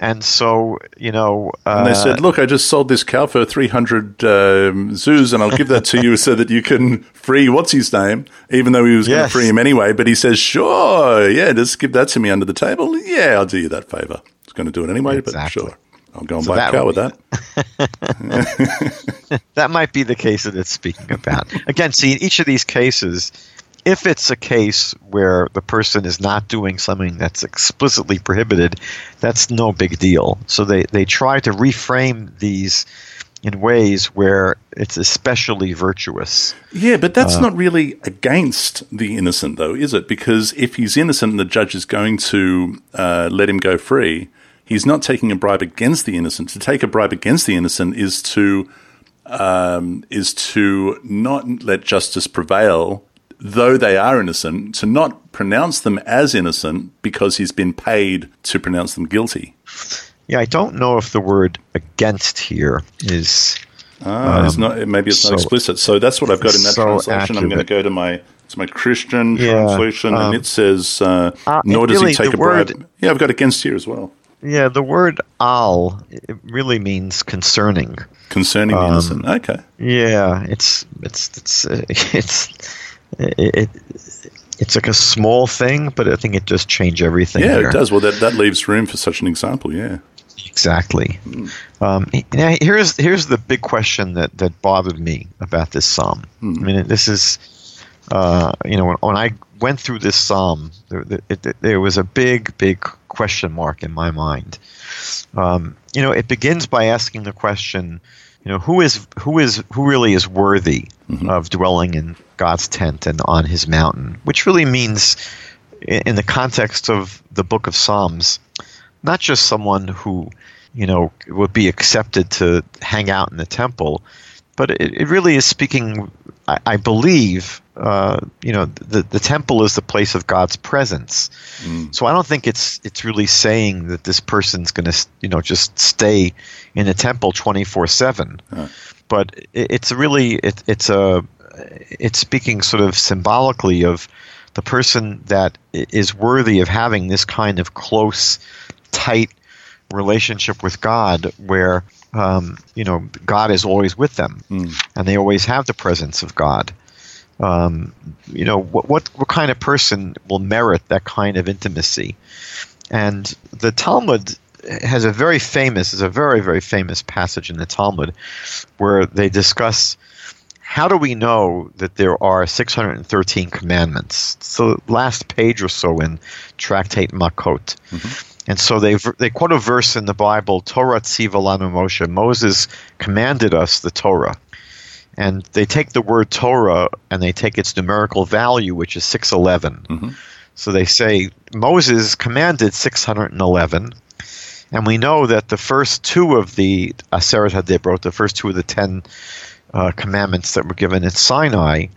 and so you know uh, and they said, "Look, I just sold this cow for three hundred um, zuz, and I'll give that to you so that you can free what's his name, even though he was going to free him anyway." But he says, "Sure, yeah, just give that to me under the table. Yeah, I'll do you that favor. I was going to do it anyway, Exactly. but sure, I'll go and So buy a cow with that." that might be the case that it's speaking about again see in each of these cases if it's a case where the person is not doing something that's explicitly prohibited that's no big deal so they, they try to reframe these in ways where it's especially virtuous Yeah, but Uh, that's not really against the innocent, though, is it? Because if he's innocent and the judge is going to uh, let him go free, he's not taking a bribe against the innocent. To take a bribe against the innocent is to um, is to not let justice prevail, though they are innocent. To not pronounce them as innocent because he's been paid to pronounce them guilty. yeah i don't know if the word against here is Ah, it's not. Maybe it's not explicit. So that's what I've got in that so translation. I'm going to go to my to my Christian Yeah, translation, and um, it says, uh, uh, "Nor does really- he take a bribe." yeah, I've got against here as well. yeah the word al it really means concerning Concerning Um, innocent. Okay. Yeah, it's it's it's uh, it's it, it it's like a small thing, but I think it does change everything. Yeah, here. it does. Well, that that leaves room for such an example. Yeah. exactly. Um, now here's here's the big question that that bothered me about this psalm. I mean, this is uh, you know when, when I went through this psalm, there, there, it, there was a big big question mark in my mind. Um, you know, it begins by asking the question, you know, who is who is who really is worthy mm-hmm. of dwelling in God's tent and on His mountain, which really means, in the context of the Book of Psalms, not just someone who, you know, would be accepted to hang out in the temple, but it, it really is speaking. I, I believe, uh, you know, the the temple is the place of God's presence. So I don't think it's it's really saying that this person's going to, you know, just stay in the temple twenty four seven. But it, it's really it, it's a it's speaking sort of symbolically of the person that is worthy of having this kind of close, tight relationship with God, where um, you know God is always with them, and they always have the presence of God. Um, you know what, what what kind of person will merit that kind of intimacy? And the Talmud has a very famous is a very very famous passage in the Talmud where they discuss how do we know that there are 613 commandments? So last page or so in Tractate Makot. And so they they quote a verse in the Bible, Torah tziva lanu Moshe. Moses commanded us the Torah. And they take the word Torah and they take its numerical value, which is 611. Mm-hmm. So they say Moses commanded 611. And we know that the first two of the Aseret HaDibrot, the first two of the ten uh, commandments that were given at Sinai,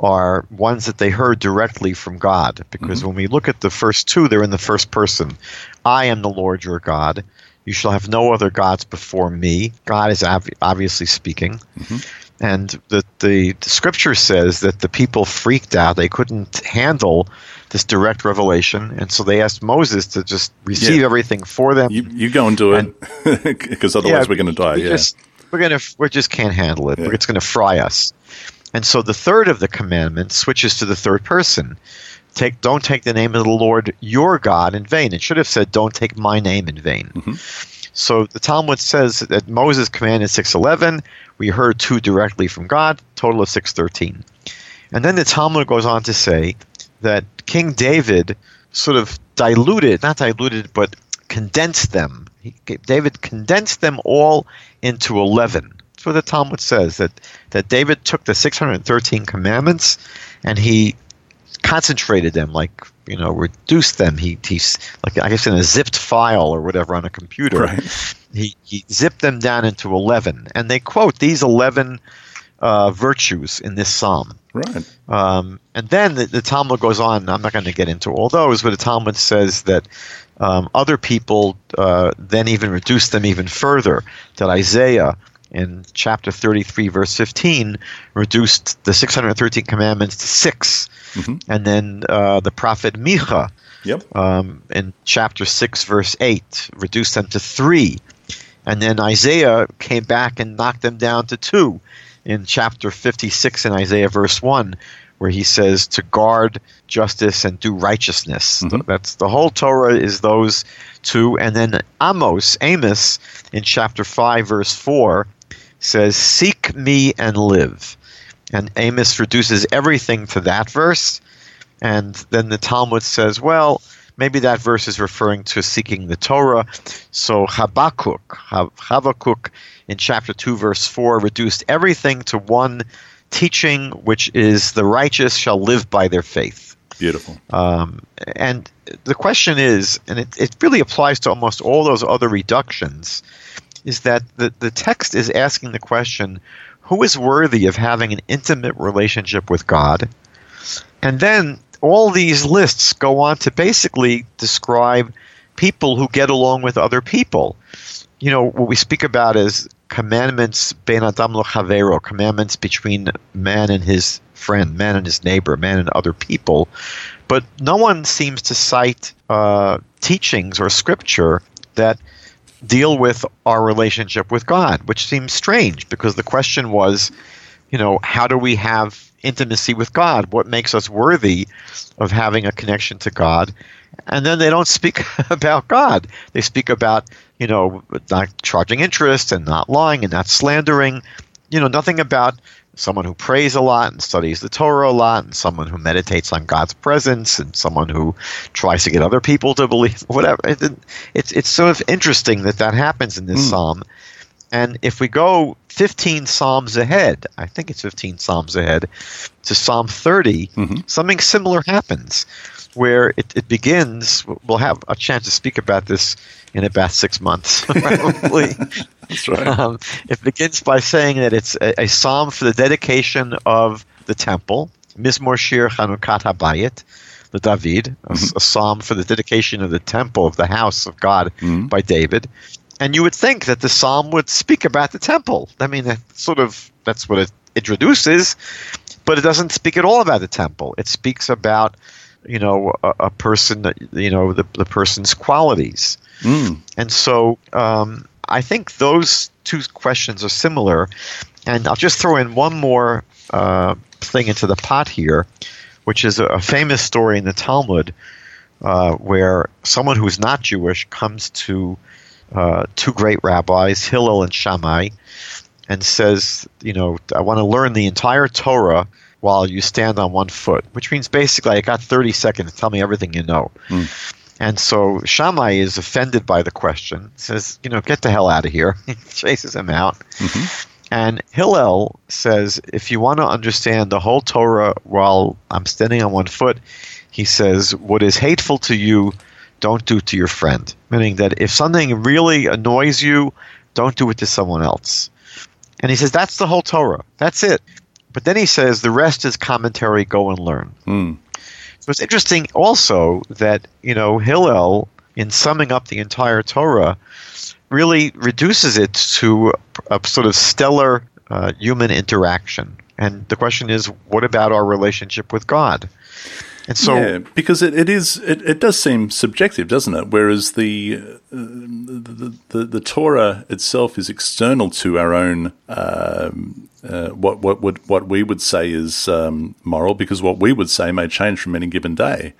are ones that they heard directly from God. Because mm-hmm. when we look at the first two, they're in the first person. I am the Lord your God. You shall have no other gods before me. God is ob- obviously speaking. Mm-hmm. And the, the scripture says that the people freaked out. They couldn't handle this direct revelation. And so they asked Moses to just receive Yeah. everything for them. You you go and do it because otherwise we're going to die. we Yeah. just, we're gonna we just can't handle it. Yeah. It's going to fry us. And so the third of the commandment switches to the third person. Take don't take the name of the Lord your God in vain. It should have said don't take my name in vain. Mm-hmm. So the Talmud says that Moses commanded 611. We heard two directly from God, total of 613. And then the Talmud goes on to say that King David sort of diluted, not diluted, but condensed them. He, David condensed them all into 11. That's what the Talmud says, that, that David took the 613 commandments and he concentrated them, like you know, reduced them. He he's like I guess in a zipped file or whatever on a computer. Right. He he zipped them down into eleven, and they quote these eleven uh, virtues in this psalm. Right. Um, and then the, the, Talmud goes on. I'm not going to get into all those, but the Talmud says that um, other people uh, then even reduce them even further. That Isaiah in chapter 33, verse 15, reduced the 613 commandments to 6 mm-hmm. and then uh, the prophet Micha. Yep. Um, in chapter 6, verse 8, reduced them to three. And then Isaiah came back and knocked them down to two in chapter 56 in Isaiah, verse 1, where he says to guard justice and do righteousness. Mm-hmm. That's the whole Torah is those two. And then Amos, Amos, in chapter 5, verse 4, says, Seek me and live. And Amos reduces everything to that verse. And then the Talmud says, well, maybe that verse is referring to seeking the Torah. So Habakkuk, Habakkuk in chapter 2, verse 4, reduced everything to one teaching, which is the righteous shall live by their faith. Beautiful. Um, and the question is, and it, it really applies to almost all those other reductions, is that the, the text is asking the question who is worthy of having an intimate relationship with God? And then all these lists go on to basically describe people who get along with other people. You know, what we speak about is commandments ben adam lo chavero, commandments between man and his friend, man and his neighbor, man and other people. But no one seems to cite uh, teachings or scripture that deal with our relationship with God, which seems strange because the question was, you know, how do we have intimacy with God? What makes us worthy of having a connection to God? And then they don't speak about God. They speak about, you know, not charging interest and not lying and not slandering. You know, nothing about someone who prays a lot and studies the Torah a lot, and someone who meditates on God's presence, and someone who tries to get other people to believe whatever. It's it's sort of interesting that that happens in this mm. psalm, and if we go 15 Psalms ahead, I think it's 15 Psalms ahead, to Psalm 30, mm-hmm. something similar happens where it, it begins. We'll have a chance to speak about this in about six months, probably. That's right. Um, it begins by saying that it's a, a, psalm for the dedication of the temple, Mizmor Shir Chanukat Habayit, the David, a, mm-hmm. a, psalm for the dedication of the temple of the house of God mm-hmm. by David and you would think that the psalm would speak about the temple. I mean, sort of that's what it introduces, but it doesn't speak at all about the temple. It speaks about you know a, a person you know the, the person's qualities, mm. and so um, I think those two questions are similar. And I'll just throw in one more uh, thing into the pot here, which is a, famous story in the Talmud uh, where someone who's not Jewish comes to uh, two great rabbis, Hillel and Shammai, and says, you know, I want to learn the entire Torah while you stand on one foot, which means basically I got 30 seconds to tell me everything you know. Mm. And so Shammai is offended by the question, says, you know, get the hell out of here. he chases him out. Mm-hmm. And Hillel says, if you want to understand the whole Torah while I'm standing on one foot, he says, what is hateful to you don't do to your friend. Meaning that if something really annoys you, don't do it to someone else. And he says that's the whole Torah. That's it. But then he says the rest is commentary. Go and learn. Mm. So it's interesting also that you know Hillel, in summing up the entire Torah, really reduces it to a, sort of stellar uh, human interaction. And the question is, what about our relationship with God? And so, yeah, because it, it is it, it does seem subjective, doesn't it? Whereas the, uh, the, the, the Torah itself is external to our own um, uh, what what would what we would say is um, moral, because what we would say may change from any given day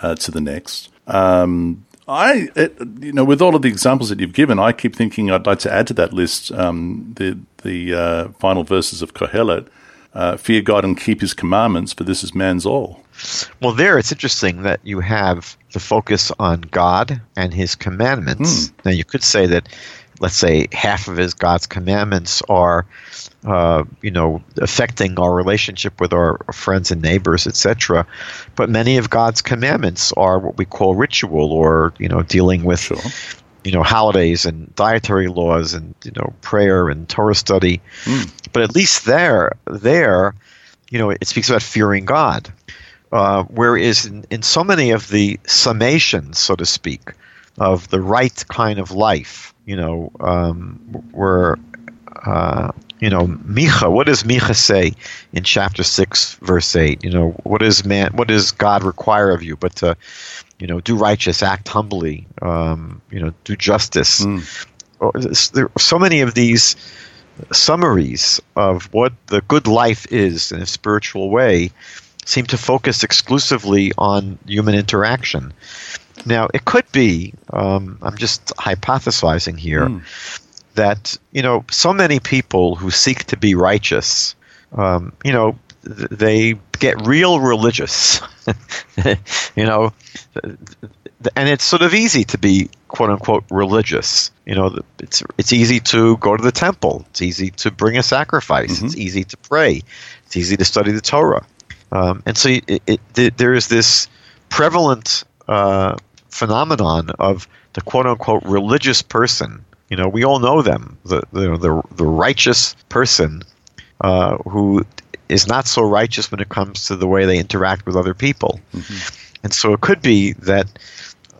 uh, to the next. Um, I, it, you know, with all of the examples that you've given, I keep thinking I'd like to add to that list um, the the uh, final verses of Kohelet. Uh, fear God and keep His commandments, for this is man's all. Well, there it's interesting that you have the focus on God and His commandments. Hmm. Now, you could say that let's say half of his God's commandments are, uh, you know, affecting our relationship with our friends and neighbors, etc. But many of God's commandments are what we call ritual, or you know, dealing with. Sure. You know, holidays and dietary laws and you know prayer and Torah study, Mm. but at least there, there, you know, it speaks about fearing God. Uh, whereas in, in so many of the summations, so to speak, of the right kind of life, you know, um, where, uh, you know, Micha, what does Micha say in chapter 6, verse 8? You know, what does man, what does God require of you but to, you know, do righteous, act humbly, um, you know, do justice. Mm. There are so many of these summaries of what the good life is in a spiritual way seem to focus exclusively on human interaction. Now, it could be, um, I'm just hypothesizing here, Mm. that, you know, so many people who seek to be righteous, um, you know, th- they get real religious. you know, th- th- and it's sort of easy to be quote unquote religious. You know, it's it's easy to go to the temple. It's easy to bring a sacrifice. It's easy to pray. It's easy to study the Torah. Um, and so it, it, th- there is this prevalent uh, phenomenon of the quote unquote religious person. You know, we all know them, the the the, the righteous person uh, who is not so righteous when it comes to the way they interact with other people. And so it could be that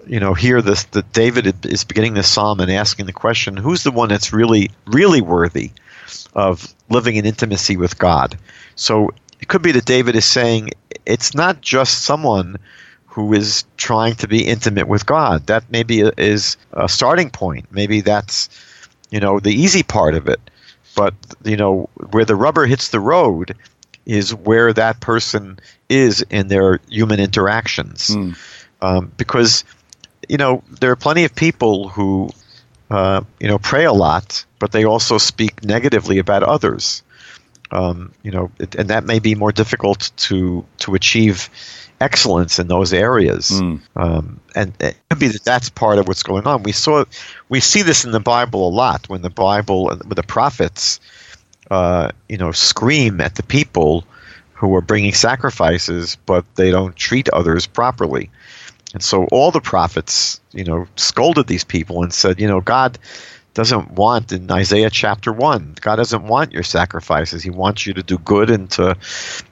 you know here this that David is beginning the psalm and asking the question, who's the one that's really really worthy of living in intimacy with God? So it could be that David is saying it's not just someone who is trying to be intimate with God. That maybe is a starting point. Maybe that's you know the easy part of it. But you know where the rubber hits the road is where that person is in their human interactions. Mm. Um, because you know there are plenty of people who uh, you know pray a lot, but they also speak negatively about others. Um, you know, it, and that may be more difficult to to achieve excellence in those areas. Mm. Um, and it could be that that's part of what's going on. We saw, we see this in the Bible a lot when the Bible, when the prophets, uh, you know, scream at the people who are bringing sacrifices, but they don't treat others properly. And so all the prophets, you know, scolded these people and said, you know, God doesn't want in Isaiah chapter 1, God doesn't want your sacrifices. He wants you to do good and to,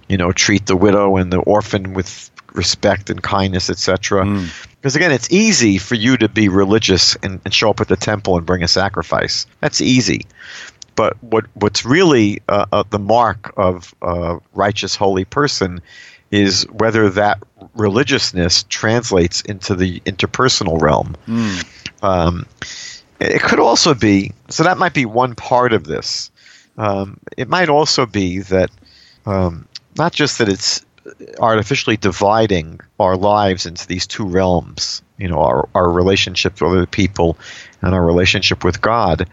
you know, treat the widow and the orphan with respect and kindness, etc. Mm. Because again, it's easy for you to be religious and, and show up at the temple and bring a sacrifice. That's easy. But what what's really uh, uh, the mark of a righteous, holy person is whether that religiousness translates into the interpersonal realm. Mm. Um, it could also be so that might be one part of this. Um, it might also be that um, not just that it's artificially dividing our lives into these two realms, you know, our, our relationship with other people and our relationship with God,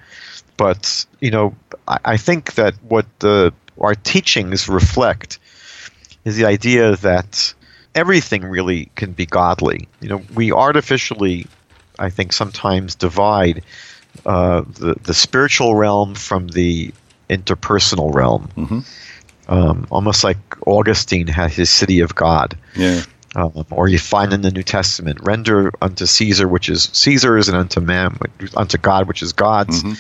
but you know, I, I think that what the our teachings reflect is the idea that everything really can be godly. You know, we artificially I think sometimes divide uh, the the spiritual realm from the interpersonal realm. Mhm. Um, almost like Augustine had his city of God, Yeah. um, or you find in the New Testament, "Render unto Caesar which is Caesar's, and unto man, unto God which is God's." Mhm.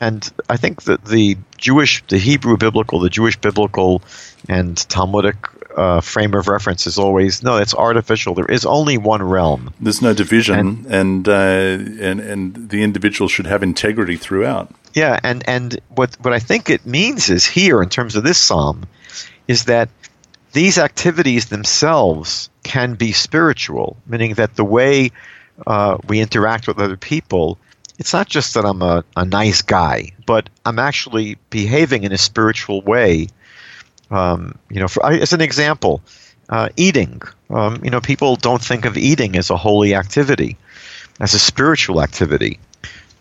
And I think that the Jewish, the Hebrew biblical, the Jewish biblical, and Talmudic uh, frame of reference is always no, it's artificial. There is only one realm. There's no division, and uh, and and the individual should have integrity throughout. Yeah, and and what what I think it means is here in terms of this psalm is that these activities themselves can be spiritual, meaning that the way uh, we interact with other people, it's not just that I'm a, a nice guy, but I'm actually behaving in a spiritual way. Um, you know, for, as an example, uh, eating. Um, you know, people don't think of eating as a holy activity, as a spiritual activity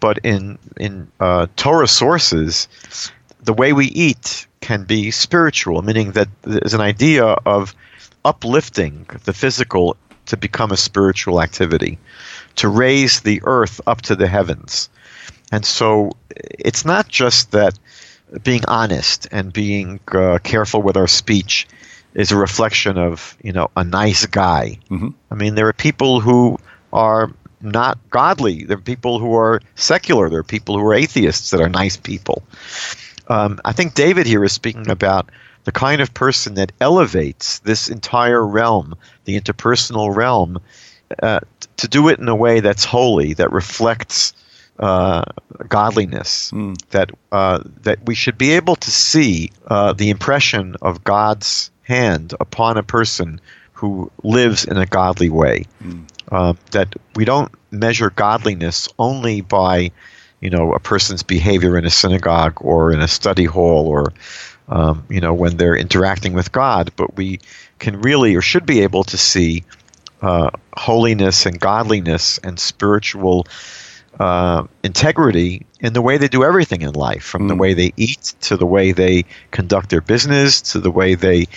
but in in uh, Torah sources, the way we eat can be spiritual, meaning that there's an idea of uplifting the physical to become a spiritual activity, to raise the earth up to the heavens. And so it's not just that being honest and being uh, careful with our speech is a reflection of you know a nice guy. Mm-hmm. I mean, there are people who are not godly. There are people who are secular. There are people who are atheists that are nice people. Um, I think David here is speaking about the kind of person that elevates this entire realm, the interpersonal realm, uh, to do it in a way that's holy, that reflects uh, godliness. Mm. That uh, that we should be able to see uh, the impression of God's hand upon a person who lives in a godly way. Mm. Uh, that we don't measure godliness only by, you know, a person's behavior in a synagogue or in a study hall or, um, you know, when they're interacting with God, but we can really or should be able to see uh, holiness and godliness and spiritual uh, integrity in the way they do everything in life, from the Mm. way they eat to the way they conduct their business to the way they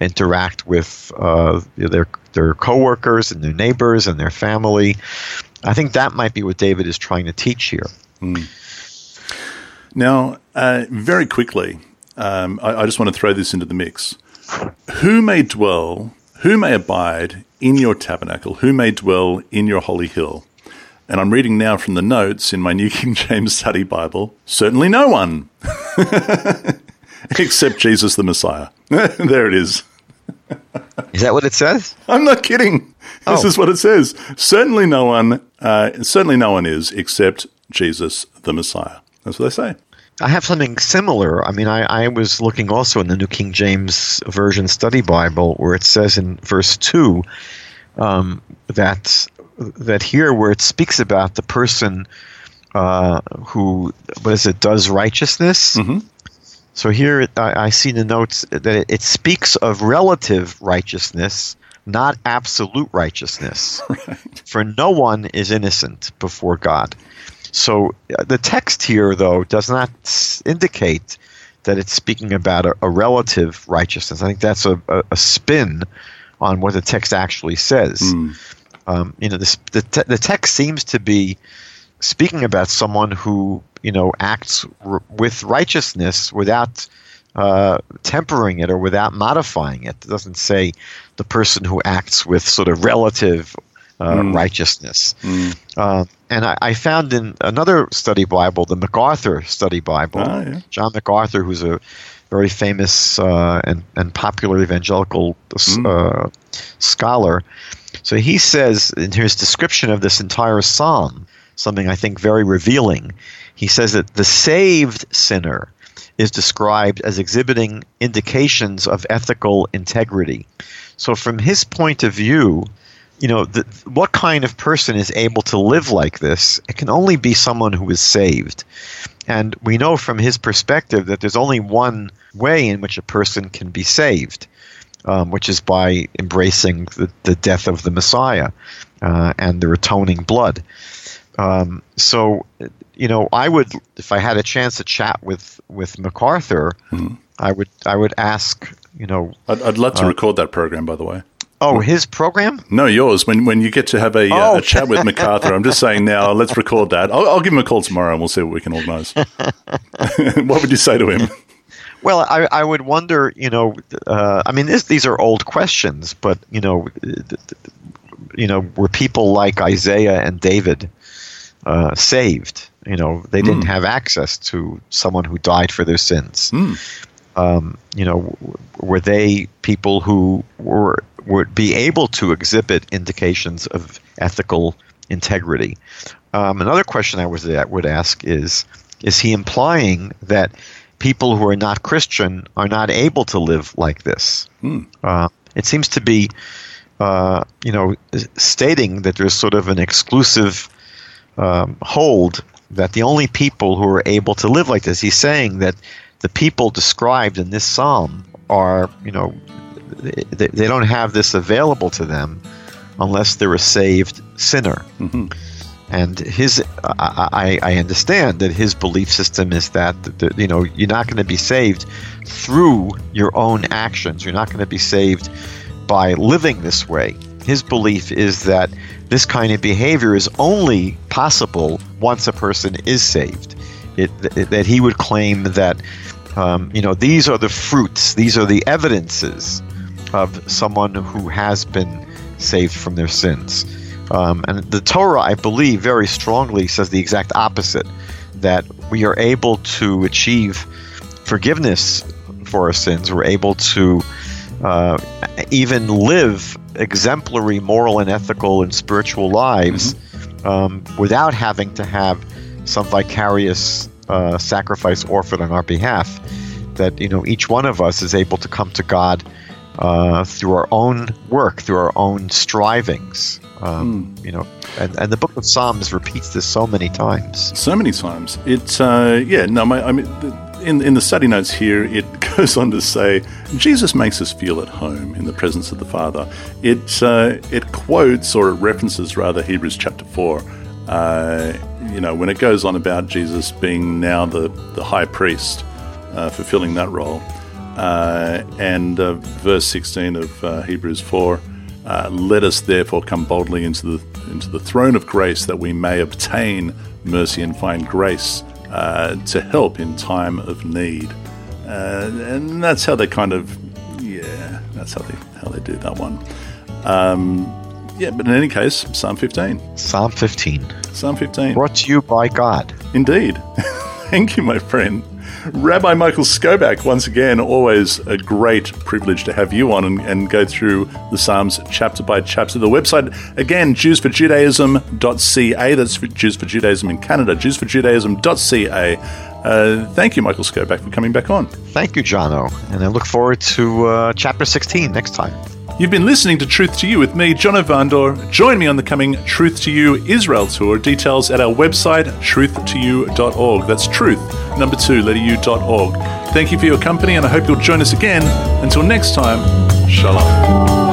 interact with uh, their their coworkers and their neighbors and their family. I think that might be what David is trying to teach here. Now, uh, very quickly, um, I, I just want to throw this into the mix. Who may dwell, who may abide in your tabernacle? Who may dwell in your holy hill? And I'm reading now from the notes in my New King James Study Bible. Certainly no one, except Jesus the Messiah. there it is. Is that what it says? I'm not kidding. This Oh. is what it says. Certainly no one, uh, certainly no one is except Jesus the Messiah. That's what they say. I have something similar. I mean, I, I was looking also in the New King James Version Study Bible where it says in verse 2 um, that that here where it speaks about the person uh, who, what is it, does righteousness. Mhm. So here it- I, I see the notes that it, it speaks of relative righteousness, not absolute righteousness. For no one is innocent before God. So uh, the text here, though, does not s- indicate that it's speaking about a, a relative righteousness. I think that's a, a, a spin on what the text actually says. Um, you know, this, the, te- the text seems to be speaking about someone who you know acts r- with righteousness without uh, tempering it or without modifying it. It doesn't say the person who acts with sort of relative uh, righteousness. Uh, and I, I found in another study Bible, the MacArthur Study Bible, Ah, yeah. John MacArthur, who's a very famous uh, and, and popular evangelical uh, scholar. So he says in his description of this entire psalm, something I think very revealing. He says that the saved sinner is described as exhibiting indications of ethical integrity. So, from his point of view, you know, the, what kind of person is able to live like this? It can only be someone who is saved. And we know from his perspective that there's only one way in which a person can be saved, um, which is by embracing the, the death of the Messiah uh, and the atoning blood. Um, so, you know, I would, if I had a chance to chat with with MacArthur, I would I would ask, you know, I'd, I'd love to record that program, by the way. oh, his program. No, yours. When when you get to have a, uh, Oh. a chat with MacArthur, I'm just saying now. Let's record that. I'll, I'll give him a call tomorrow, and we'll see what we can organise. what would you say to him? Well, I, I would wonder, you know, uh, I mean, this, these are old questions, but you know, you know, were people like Isaiah and David uh, saved? You know, they didn't have access to someone who died for their sins. Um, you know, w- were they people who were would be able to exhibit indications of ethical integrity? Um, another question I was that would ask is: Is he implying that people who are not Christian are not able to live like this? Uh, it seems to be, uh, you know, stating that there's sort of an exclusive um, hold that the only people who are able to live like this. He's saying that the people described in this psalm are, you know, they, they don't have this available to them unless they're a saved sinner. Mm-hmm. And his, I, I, I understand that his belief system is that, that you know you're not going to be saved through your own actions. You're not going to be saved by living this way. His belief is that this kind of behavior is only possible once a person is saved. It, that he would claim that um, you know these are the fruits, these are the evidences of someone who has been saved from their sins. Um, and the Torah, I believe, very strongly says the exact opposite that we are able to achieve forgiveness for our sins. We're able to uh, even live exemplary moral and ethical and spiritual lives mm-hmm. um, without having to have some vicarious uh, sacrifice offered on our behalf. That you know, each one of us is able to come to God uh, through our own work, through our own strivings. Um, mm. You know, and, and the Book of Psalms repeats this so many times. So many times. It's uh, yeah. No, my, I mean, in in the study notes here, it goes on to say Jesus makes us feel at home in the presence of the Father. It uh, it quotes or it references rather Hebrews chapter four. Uh, you know, when it goes on about Jesus being now the the high priest, uh, fulfilling that role. Uh, and uh, verse 16 of uh, Hebrews 4 uh, let us therefore come boldly into the, into the throne of grace that we may obtain mercy and find grace uh, to help in time of need. Uh, and that's how they kind of, yeah, that's how they, how they do that one. Um, yeah, but in any case, Psalm 15. Psalm 15. Psalm 15. Brought to you by God. Indeed. Thank you, my friend. Rabbi Michael Skobac, once again, always a great privilege to have you on and, and, go through the Psalms chapter by chapter. The website, again, JewsForJudaism.ca. That's for Jews for Judaism in Canada, JewsForJudaism.ca. Uh, thank you, Michael Skobac, for coming back on. Thank you, Jono. And I look forward to uh, chapter 16 next time. You've been listening to Truth to You with me, Jono Vandor. Join me on the coming Truth to You Israel tour. Details at our website, truth2u.org. That's truth, number two, letter u.org. Thank you for your company, and I hope you'll join us again. Until next time, shalom.